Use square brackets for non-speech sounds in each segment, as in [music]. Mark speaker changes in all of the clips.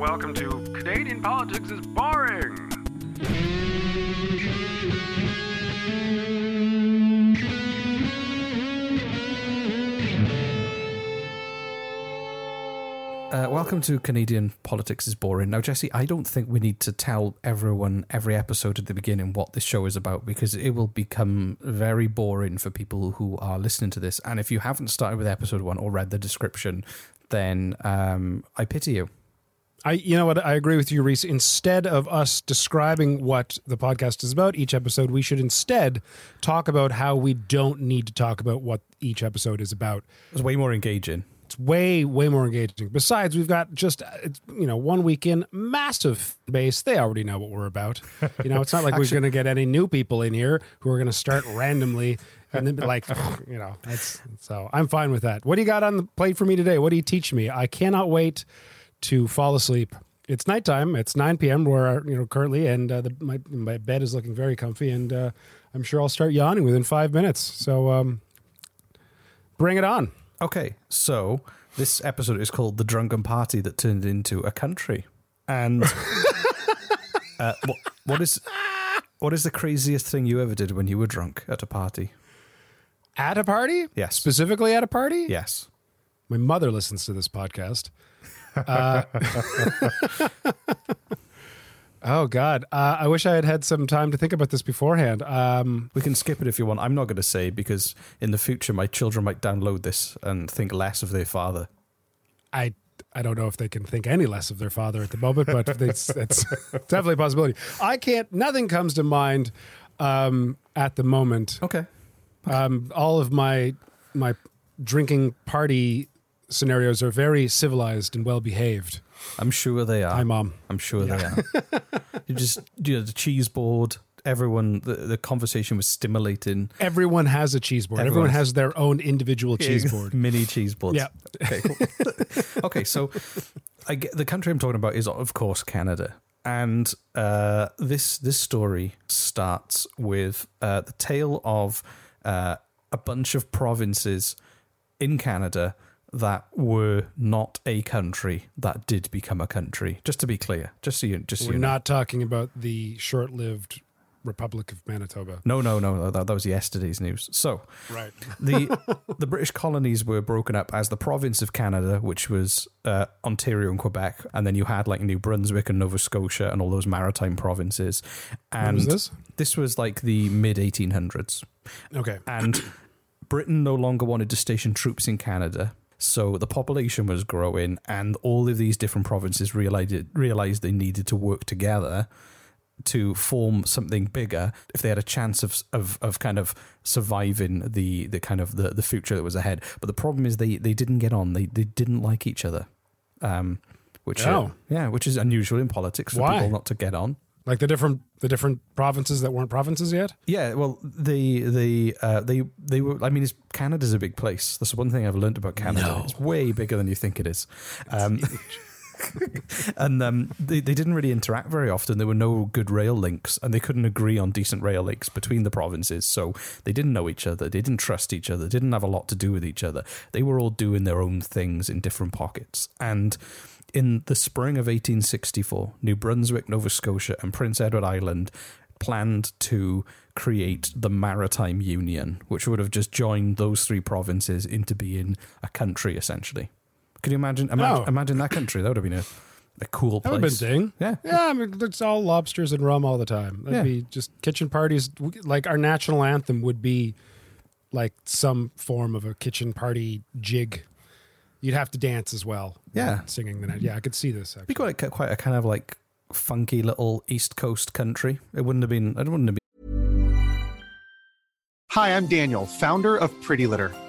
Speaker 1: Welcome to Canadian Politics is Boring.
Speaker 2: Uh, welcome to Canadian Politics is Boring. Now, Jesse, I don't think we need to tell everyone every episode at the beginning what this show is about because it will become very boring for people who are listening to this. And if you haven't started with episode one or read the description, then um, I pity you.
Speaker 3: I, you know what, I agree with you, Reese. Instead of us describing what the podcast is about each episode, we should instead talk about how we don't need to talk about what each episode is about.
Speaker 2: It's way more engaging.
Speaker 3: It's way, way more engaging. Besides, we've got just, uh, it's, you know, one week in, massive base. They already know what we're about. You know, it's not like we're going to get any new people in here who are going to start randomly and then be like, [laughs] you know, that's, so I'm fine with that. What do you got on the plate for me today? What do you teach me? I cannot wait to fall asleep. It's nighttime. It's 9 p.m. where you know currently, and uh, the, my my bed is looking very comfy, and uh, I'm sure I'll start yawning within five minutes. So um, bring it on.
Speaker 2: Okay, so this episode is called The Drunken Party That Turned Into a Country. And [laughs] uh, what, what is what is the craziest thing you ever did when you were drunk at a party?
Speaker 3: At a party?
Speaker 2: Yes.
Speaker 3: Specifically at a party?
Speaker 2: Yes.
Speaker 3: My mother listens to this podcast. Uh, [laughs] oh God! Uh, I wish I had had some time to think about this beforehand. Um,
Speaker 2: We can skip it if you want. I'm not going to say because in the future my children might download this and think less of their father.
Speaker 3: I I don't know if they can think any less of their father at the moment, but [laughs] it's, it's definitely a possibility. I can't. Nothing comes to mind um, at the moment.
Speaker 2: Okay.
Speaker 3: Um, all of my my drinking party scenarios are very civilized and well behaved.
Speaker 2: I'm sure they are.
Speaker 3: Hi, mom.
Speaker 2: I'm sure they are. [laughs] you just you know the cheese board. Everyone, the, the conversation was stimulating.
Speaker 3: Everyone has a cheese board. Everyone,
Speaker 2: Everyone.
Speaker 3: has their own individual [laughs] cheese board.
Speaker 2: mini cheese boards.
Speaker 3: Yeah.
Speaker 2: Okay. Cool. [laughs] okay. So, I get, the country I'm talking about is, of course, Canada, and uh, this this story starts with uh, the tale of uh, a bunch of provinces in Canada that were not a country that did become a country. Just to be clear, just so you, just so
Speaker 3: We're
Speaker 2: you know.
Speaker 3: not talking about the short-lived Republic of Manitoba.
Speaker 2: No, no, no. That, that was yesterday's news. So,
Speaker 3: Right.
Speaker 2: the [laughs] the British colonies were broken up as the province of Canada, which was uh, Ontario and Quebec, and then you had like New Brunswick and Nova Scotia and all those maritime provinces. And
Speaker 3: was this?
Speaker 2: This was like the mid 1800s,
Speaker 3: Okay.
Speaker 2: and [clears throat] Britain no longer wanted to station troops in Canada. So the population was growing, and all of these different provinces realized realized they needed to work together to form something bigger if they had a chance of of, of kind of surviving the, the kind of the, the future that was ahead. But the problem is they, they didn't get on. They they didn't like each other. Um which uh,
Speaker 3: Oh.
Speaker 2: yeah, which is unusual in politics for
Speaker 3: Why?
Speaker 2: people not to get on.
Speaker 3: Like the different the different provinces that weren't provinces yet.
Speaker 2: Yeah, well, the the uh, they they were. I mean, it's, Canada's a big place. That's one thing I've learned about Canada. It's way bigger than you think it is. Um, [laughs] and um, they they didn't really interact very often. There were no good rail links, and they couldn't agree on decent rail links between the provinces. So they didn't know each other. They didn't trust each other. Didn't have a lot to do with each other. They were all doing their own things in different pockets. And in the spring of 1864, New Brunswick, Nova Scotia, and Prince Edward Island planned to create the Maritime Union, which would have just joined those three provinces into being a country, essentially. Can you imagine? Imagine,
Speaker 3: Oh.
Speaker 2: imagine that country. That would have been a, a cool
Speaker 3: That would have
Speaker 2: place.
Speaker 3: been ding.
Speaker 2: Yeah.
Speaker 3: Yeah, I mean, it's all lobsters and rum all the time. That'd
Speaker 2: Yeah.
Speaker 3: be just kitchen parties. Like our national anthem would be like some form of a kitchen party jig. You'd have to dance as well.
Speaker 2: Uh, yeah.
Speaker 3: Singing the night. Yeah, I could see this.
Speaker 2: It'd
Speaker 3: Actually.
Speaker 2: be quite, quite a kind of like funky little East Coast country. It wouldn't have been. It wouldn't have been.
Speaker 4: Hi, I'm Daniel, founder of Pretty Litter.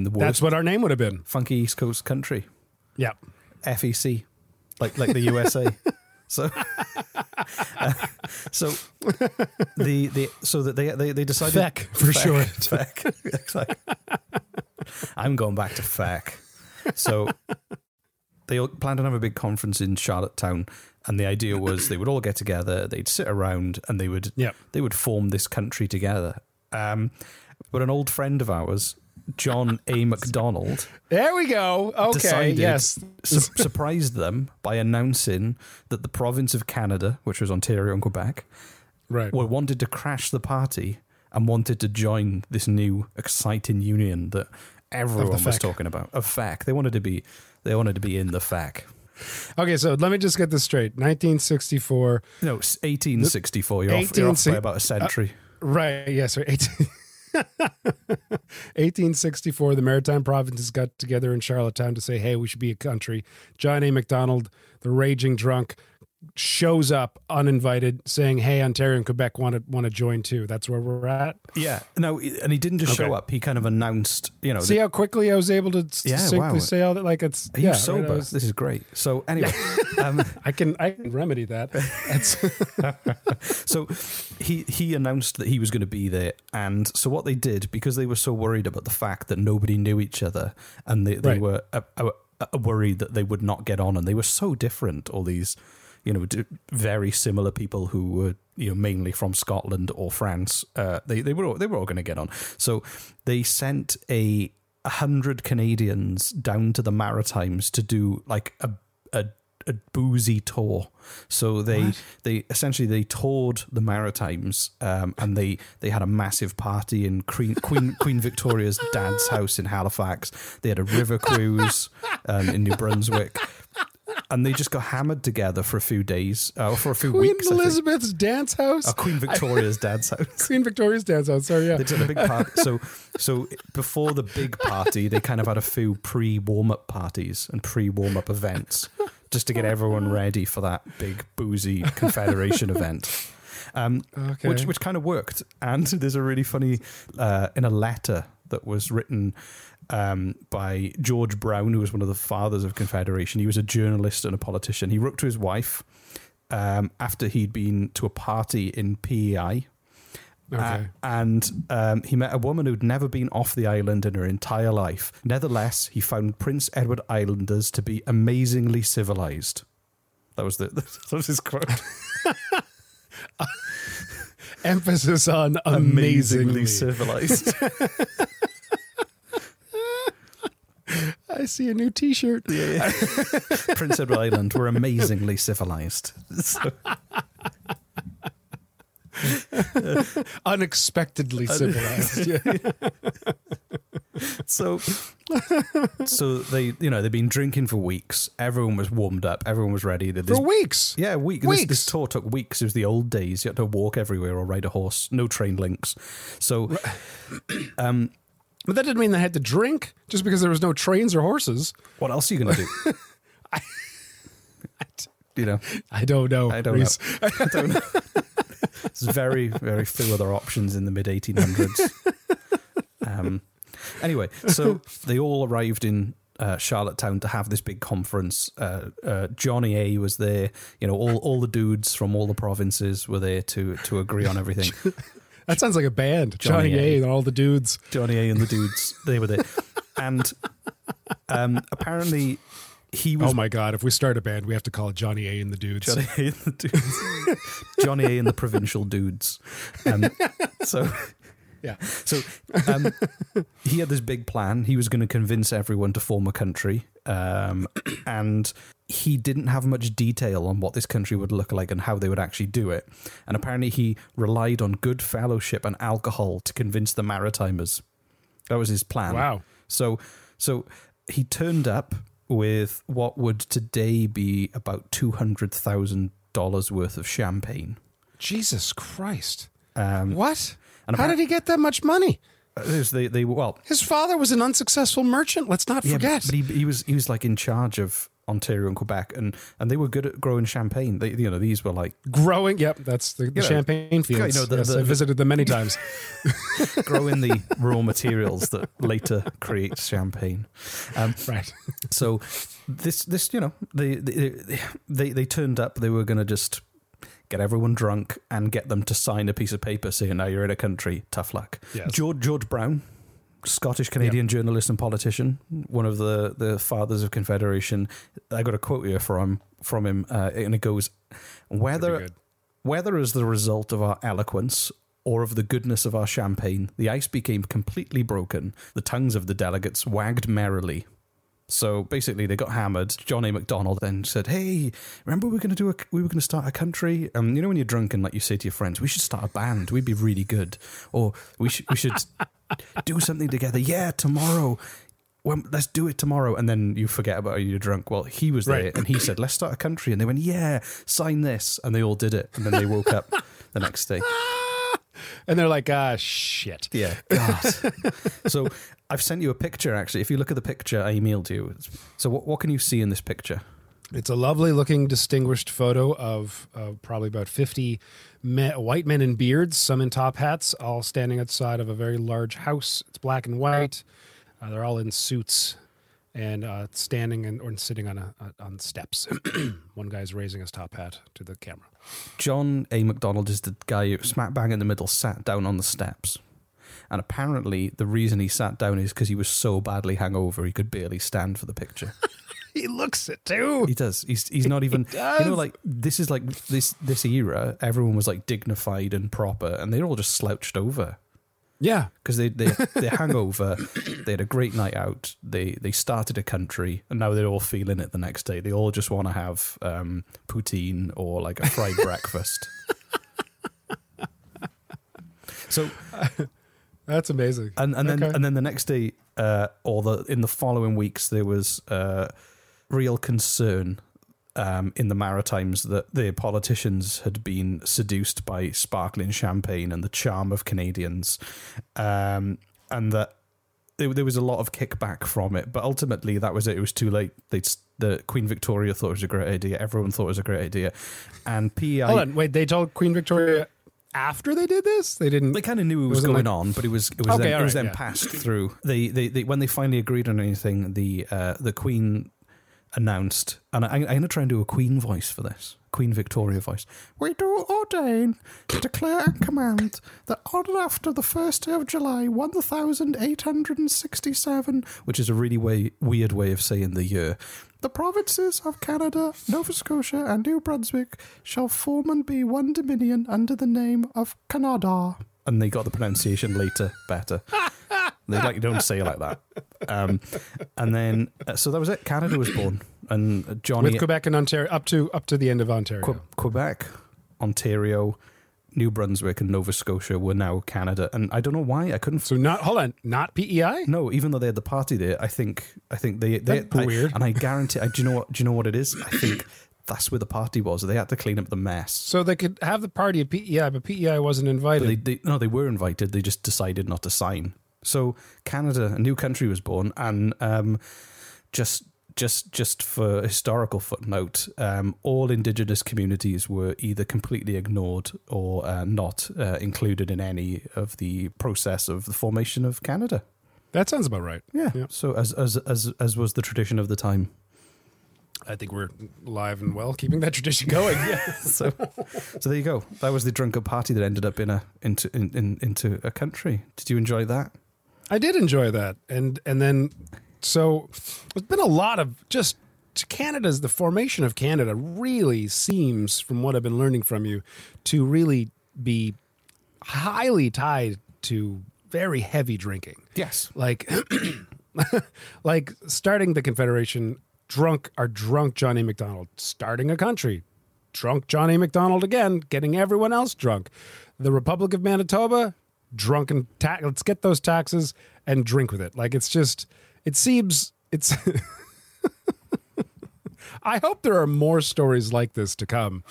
Speaker 3: That's what our name would have been.
Speaker 2: funky East Coast country.
Speaker 3: Yeah.
Speaker 2: FEC, like like the USA. [laughs] so, [laughs] uh, so the the so that they they they decided
Speaker 3: FEC, for sure. [laughs]
Speaker 2: FEC. Exactly. I'm going back to FEC. So they all planned to have a big conference in Charlottetown, and the idea was they would all get together, they'd sit around, and they would
Speaker 3: Yep.
Speaker 2: they would form this country together. Um, but an old friend of ours, John A. Macdonald,
Speaker 3: There we go. Okay.
Speaker 2: decided,
Speaker 3: yes.
Speaker 2: su- surprised them by announcing that the province of Canada, which was Ontario and Quebec,
Speaker 3: Right.
Speaker 2: were wanted to crash the party and wanted to join this new exciting union that everyone was
Speaker 3: FAC.
Speaker 2: talking about. A FAC, they wanted to be, they wanted to be in the FAC.
Speaker 3: Okay, so let me just get this straight. 1964.
Speaker 2: No, 1864. You're, off, you're off by
Speaker 3: 18
Speaker 2: about a century.
Speaker 3: Uh, right. Yes. Right. 18, 1864, the Maritime Provinces got together in Charlottetown to say, hey, we should be a country. John A. Macdonald, the raging drunk, shows up uninvited saying, hey, Ontario and Quebec want to, want to join too. That's where we're at.
Speaker 2: yeah. No, and he didn't just
Speaker 3: Okay.
Speaker 2: show up. He kind of announced, you know,
Speaker 3: See how quickly I was able to
Speaker 2: Yeah,
Speaker 3: succinctly
Speaker 2: wow.
Speaker 3: say all that? Like it's,
Speaker 2: Are
Speaker 3: yeah, right,
Speaker 2: sober?
Speaker 3: I was-
Speaker 2: this is great. So anyway, [laughs] um,
Speaker 3: I can, I can remedy that. [laughs]
Speaker 2: So he he announced that he was going to be there, and so what they did because they were so worried about the fact that nobody knew each other, and they, they
Speaker 3: Right.
Speaker 2: were uh, uh, uh, worried that they would not get on, and they were so different. All these, you know, very similar people who were you know mainly from Scotland or France. Uh, they they were all, they were all going to get on. So they sent a hundred Canadians down to the Maritimes to do like a a a boozy tour. So they they essentially they toured the Maritimes um, and they they had a massive party in Queen Queen, [laughs] Queen Victoria's dad's house in Halifax. They had a river cruise um, in New Brunswick. And they just got hammered together for a few days, uh, or for a few
Speaker 3: Queen
Speaker 2: weeks. Think.
Speaker 3: Elizabeth's dance house.
Speaker 2: Uh, Queen Victoria's dance [laughs] house.
Speaker 3: Queen Victoria's dance house. Sorry, yeah.
Speaker 2: They did a big party. So, so before the big party, they kind of had a few pre warm up parties and pre warm up events just to get everyone ready for that big boozy Confederation event. Um,
Speaker 3: Okay.
Speaker 2: which which kind of worked. And there's a really funny uh, in a letter that was written um, by George Brown, who was one of the fathers of Confederation. He was a journalist and a politician. He wrote to his wife um, after he'd been to a party in PEI. Uh, and um, he met a woman who'd never been off the island in her entire life. Nevertheless, he found Prince Edward Islanders to be amazingly civilized. That was the [laughs] that was his quote. [laughs]
Speaker 3: Emphasis on amazingly.
Speaker 2: amazingly civilized. [laughs]
Speaker 3: I see a new T-shirt. Yeah, yeah. [laughs]
Speaker 2: Prince Edward Island were amazingly civilized. So, [laughs]
Speaker 3: Unexpectedly civilized. [laughs]
Speaker 2: So, so they, you know, they've been drinking for weeks. Everyone was warmed up. Everyone was ready. This-
Speaker 3: For weeks.
Speaker 2: Yeah, week. This,
Speaker 3: Weeks.
Speaker 2: this tour took weeks. It was the old days. You had to walk everywhere or ride a horse. No train links. So, um,
Speaker 3: But that didn't mean they had to drink just because there was no trains or horses.
Speaker 2: what else are you going to [laughs] do? you know,
Speaker 3: I don't know.
Speaker 2: I don't
Speaker 3: Reese.
Speaker 2: know. [laughs] I don't know. There's very, very few other options in the mid 1800s. Um, anyway, so [laughs] they all arrived in uh, Charlottetown to have this big conference. Uh, uh, Johnny A was there. You know, all, all the dudes from all the provinces were there to to agree on everything.
Speaker 3: That sounds like a band.
Speaker 2: Johnny
Speaker 3: Johnny,
Speaker 2: A.
Speaker 3: A. and all the dudes.
Speaker 2: Johnny A and the dudes, they were there, and um, apparently he was
Speaker 3: Oh my god! If we start a band, we have to call it Johnny A. and the dudes.
Speaker 2: Johnny A and the dudes. Johnny A and the provincial dudes. Um, so
Speaker 3: Yeah.
Speaker 2: So um, he had this big plan. He was going to convince everyone to form a country, um, and he didn't have much detail on what this country would look like and how they would actually do it. And apparently, he relied on good fellowship and alcohol to convince the Maritimers. That was his plan.
Speaker 3: Wow.
Speaker 2: So, so he turned up with what would today be about two hundred thousand dollars worth of champagne.
Speaker 3: Jesus Christ!
Speaker 2: Um,
Speaker 3: What?
Speaker 2: And
Speaker 3: How did he get that much money?
Speaker 2: There's they they well
Speaker 3: His father was an unsuccessful merchant. Let's not
Speaker 2: yeah,
Speaker 3: forget.
Speaker 2: but, but he he was he was like in charge of Ontario and Quebec and and they were good at growing champagne. They you know these were like
Speaker 3: Growing, yep, that's the, the
Speaker 2: You know,
Speaker 3: champagne fields.
Speaker 2: you know, the-
Speaker 3: yes,
Speaker 2: the-
Speaker 3: I visited them many times. [laughs] [laughs]
Speaker 2: growing the raw materials that later create champagne. Um,
Speaker 3: right. [laughs]
Speaker 2: so this this you know they they they, they turned up. They were going to just get everyone drunk and get them to sign a piece of paper saying, "Now you're in a country. Tough luck."
Speaker 3: Yes.
Speaker 2: George George Brown. Scottish Canadian journalist and politician, one of the, the fathers of Confederation. I got a quote here from from him, uh, and it goes, "Whether whether as the result of our eloquence or of the goodness of our champagne, the ice became completely broken. The tongues of the delegates wagged merrily." So basically, they got hammered. John A. Macdonald then said, "Hey, remember we were going to do a we were going to start a country? Um, you know when you're drunk and like you say to your friends, we should start a band. We'd be really good, or we should we should do something together. Yeah, tomorrow." Well, let's do it tomorrow, and then you forget about it. You're drunk. Well, he was there,
Speaker 3: Right.
Speaker 2: and he said, "Let's start a country," and they went, "Yeah, sign this," and they all did it, and then they woke up the next day. [laughs]
Speaker 3: And they're like, ah, shit.
Speaker 2: Yeah, God. so I've sent you a picture. Actually, if you look at the picture I emailed you, so what what can you see in this picture?
Speaker 3: It's a lovely looking, distinguished photo of probably about 50 men, white men in beards, some in top hats, all standing outside of a very large house. It's black and white. Uh, they're all in suits and uh, standing and or sitting on a, on steps. [clears throat] One guy's raising his top hat to the camera.
Speaker 2: John A. Macdonald is the guy who smack bang in the middle sat down on the steps. And apparently, the reason he sat down is because he was so badly hungover he could barely stand for the picture. [laughs] [laughs]
Speaker 3: He looks it too.
Speaker 2: He does. He's he's not even. You know, like this is like this this era. Everyone was like dignified and proper, and they're all just slouched over
Speaker 3: Yeah.
Speaker 2: because they they they hangover. They had a great night out. They they started a country, and now they're all feeling it the next day. They all just want to have um, poutine or like a fried [laughs] breakfast. So [laughs]
Speaker 3: That's amazing.
Speaker 2: and and then
Speaker 3: Okay.
Speaker 2: and then the next day, uh, or the in the following weeks, there was uh, real concern um, in the Maritimes that the politicians had been seduced by sparkling champagne and the charm of Canadians, um, and that there, there was a lot of kickback from it. But ultimately, that was it. It was too late. They the Queen Victoria thought it was a great idea. Everyone thought it was a great idea, and PEI.
Speaker 3: Hold on, wait. They told Queen Victoria after they did this. They didn't.
Speaker 2: They kind of knew it was going
Speaker 3: like-
Speaker 2: on, but it was it was
Speaker 3: Okay,
Speaker 2: then,
Speaker 3: all
Speaker 2: it was then
Speaker 3: yeah.
Speaker 2: passed through. They, they they when they finally agreed on anything, the uh, the Queen announced, and I, I'm going to try and do a Queen voice for this, Queen Victoria voice. We do ordain declare and command that on and after the first day of July, one thousand eight hundred and sixty-seven, which is a really way, weird way of saying the year. The provinces of Canada, Nova Scotia, and New Brunswick shall form and be one dominion under the name of Canada. And they got the pronunciation later better. [laughs] they like don't say it like that. Um, and then, uh, so that was it. Canada was born, and Johnny
Speaker 3: with Quebec and Ontario up to up to the end of Ontario.
Speaker 2: Que- Quebec, Ontario, New Brunswick, and Nova Scotia were now Canada. And I don't know why I couldn't.
Speaker 3: So not hold on, not PEI.
Speaker 2: No, even though they had the party there, I think I think they they
Speaker 3: That's
Speaker 2: I-
Speaker 3: weird.
Speaker 2: and I guarantee. I, do you know what? Do you know what it is? I think that's where the party was. They had to clean up the mess.
Speaker 3: So they could have the party at PEI, but PEI wasn't invited.
Speaker 2: they, they no, they were invited. They just decided not to sign. So Canada, a new country, was born, and um, just just just for historical footnote, um, all Indigenous communities were either completely ignored or uh, not uh, included in any of the process of the formation of Canada.
Speaker 3: that sounds about right.
Speaker 2: Yeah. So as as as as was the tradition of the time.
Speaker 3: I think we're live and well, keeping that tradition going. [laughs] Yeah. [laughs]
Speaker 2: so, so there you go. That was the drunken party that ended up in a into in, in, into a country. Did you enjoy that?
Speaker 3: I did enjoy that, and and then so there's been a lot of just Canada's the formation of Canada really seems, from what I've been learning from you, to really be highly tied to very heavy drinking.
Speaker 2: Yes.
Speaker 3: Like, [clears throat] like starting the Confederation, drunk are drunk Johnny Macdonald. Starting a country, drunk Johnny Macdonald again, getting everyone else drunk. The Republic of Manitoba, drunken tax. Let's get those taxes and drink with it. Like it's just, it seems it's. [laughs] I hope there are more stories like this to come.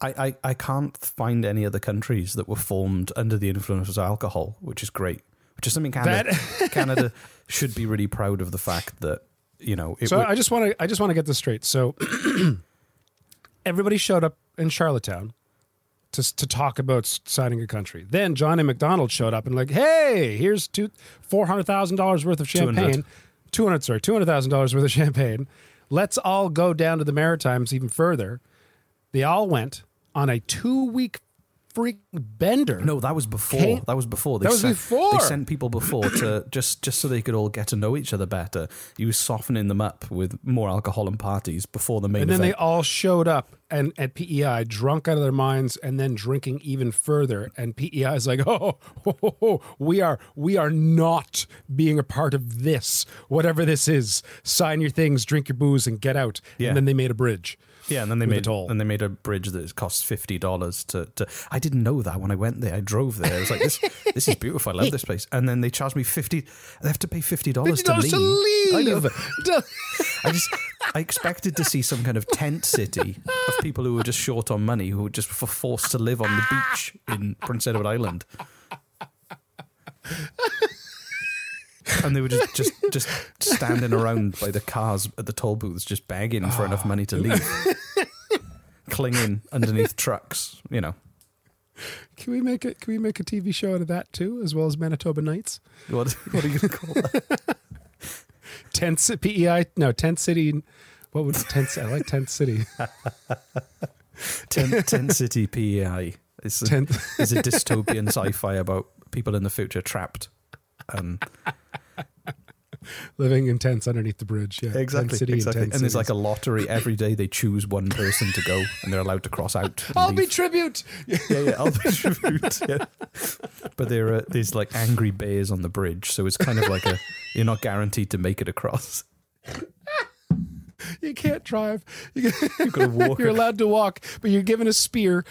Speaker 2: I, I, I can't find any other countries that were formed under the influence of alcohol, which is great. Which is something Canada [laughs] Canada should be really proud of the fact that you know. It
Speaker 3: so
Speaker 2: would-
Speaker 3: I just want to I just want to get this straight. So [clears throat] everybody showed up in Charlottetown to to talk about signing a country. Then John Johnny Macdonald showed up and like, hey, here's two four hundred thousand dollars worth of champagne. Two hundred, sorry, two hundred thousand dollars worth of champagne. Let's all go down to the Maritimes even further. They all went on a two week freak bender.
Speaker 2: no, that was before.
Speaker 3: Can't-
Speaker 2: that was before. They
Speaker 3: That was
Speaker 2: sent,
Speaker 3: before.
Speaker 2: They sent people before to [clears throat] just just so they could all get to know each other better. He was softening them up with more alcohol and parties before the main
Speaker 3: and then they all showed up and at PEI drunk out of their minds and then drinking even further and PEI is like oh, [laughs] ho, ho, ho, we are we are not being a part of this whatever this is sign your things drink your booze and get out
Speaker 2: Yeah.
Speaker 3: and then they made a bridge
Speaker 2: Yeah, and then they
Speaker 3: with a
Speaker 2: made and they made a bridge that cost fifty dollars to, to. I didn't know that when I went there. I drove there. I was like, this [laughs] this is beautiful. I love this place. And then they charged me fifty. They have to pay fifty dollars to leave.
Speaker 3: $50
Speaker 2: I
Speaker 3: leave.
Speaker 2: know. [laughs] I just I expected to see some kind of tent city of people who were just short on money who were just for forced to live on the beach in Prince Edward Island. And they were just, just just standing around by the cars at the toll booths, just begging for enough money to [laughs] leave, clinging underneath [laughs] trucks. You know,
Speaker 3: can we make it can we make a TV show out of that too as well as Manitoba Nights
Speaker 2: what what are you going to call that? [laughs]
Speaker 3: tent Ci- PEI no tent city what would tent I like tent city
Speaker 2: Tent, tent City PEI. It's a,
Speaker 3: Tent-
Speaker 2: it's a dystopian sci-fi about people in the future trapped. Um, [laughs]
Speaker 3: living in tents underneath the bridge yeah city
Speaker 2: exactly.
Speaker 3: and,
Speaker 2: And there's like a lottery every day. They choose one person to go, and they're allowed to cross out.
Speaker 3: I'll be tribute
Speaker 2: yeah, yeah, I'll be tribute. Yeah. But there are these like angry bears on the bridge, so it's kind of like a you're not guaranteed to make it across. [laughs]
Speaker 3: You can't drive. You [laughs]
Speaker 2: to [laughs] walk.
Speaker 3: You're allowed to walk, but you're given a spear.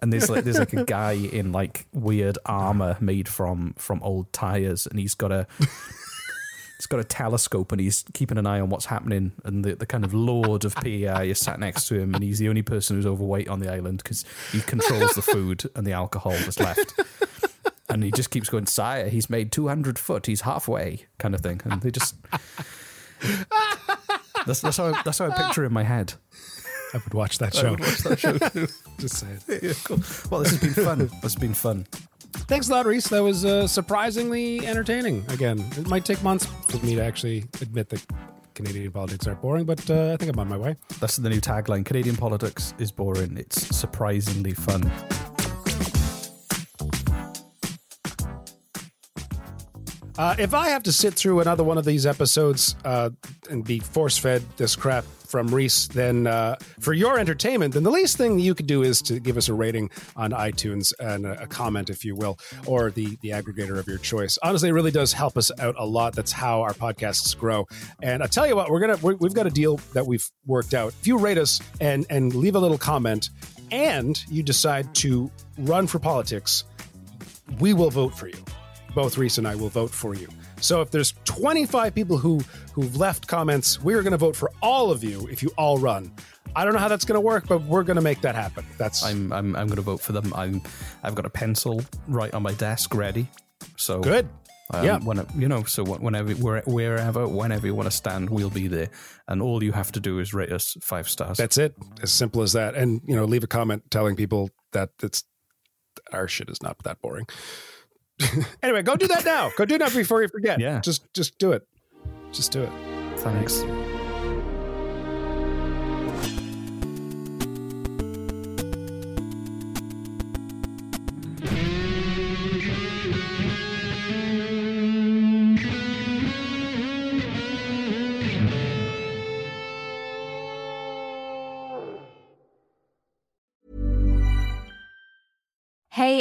Speaker 2: and there's like there's like a guy in like weird armor made from from old tires, and he's got a he's got a telescope and he's keeping an eye on what's happening. And the, the kind of lord of PEI is sat next to him, and he's the only person who's overweight on the island because he controls the food and the alcohol that's left. And he just keeps going, Sire, he's made 200 foot, he's halfway, kind of thing. And they just. That's, that's, how I, that's how I picture in my head.
Speaker 3: I would watch that
Speaker 2: I
Speaker 3: show.
Speaker 2: would watch that show too. [laughs]
Speaker 3: Just saying. [laughs]
Speaker 2: Yeah, cool. Well, this has been fun. This has been fun.
Speaker 3: Thanks a lot, Reese. That was uh, surprisingly entertaining. Again, it might take months for me to actually admit that Canadian politics aren't boring, but uh, I think I'm on my way.
Speaker 2: That's the new tagline. Canadian politics is boring. It's surprisingly fun.
Speaker 3: Uh, if I have to sit through another one of these episodes uh, and be force fed this crap from Reese, then uh, for your entertainment, then the least thing you could do is to give us a rating on iTunes and a, a comment, if you will, or the the aggregator of your choice. Honestly, it really does help us out a lot. That's how our podcasts grow. And I tell you what, we're gonna we're, we've got a deal that we've worked out. If you rate us and and leave a little comment, and you decide to run for politics, we will vote for you both Reese and I will vote for you. So if there's 25 people who who've left comments, we're going to vote for all of you if you all run. I don't know how that's going to work, but we're going to make that happen. That's
Speaker 2: I'm I'm, I'm going to vote for them. I'm I've got a pencil right on my desk ready. So
Speaker 3: good.
Speaker 2: Um,
Speaker 3: Yeah.
Speaker 2: When, you know, so whenever where- wherever whenever you want to stand, we'll be there, and all you have to do is rate us five stars.
Speaker 3: That's it. As simple as that. And you know, leave a comment telling people that it's our shit is not that boring. [laughs] anyway, go do that now. Go do that before you forget.
Speaker 2: Yeah.
Speaker 3: Just just do it. Just do it.
Speaker 2: Thanks.
Speaker 5: Hey,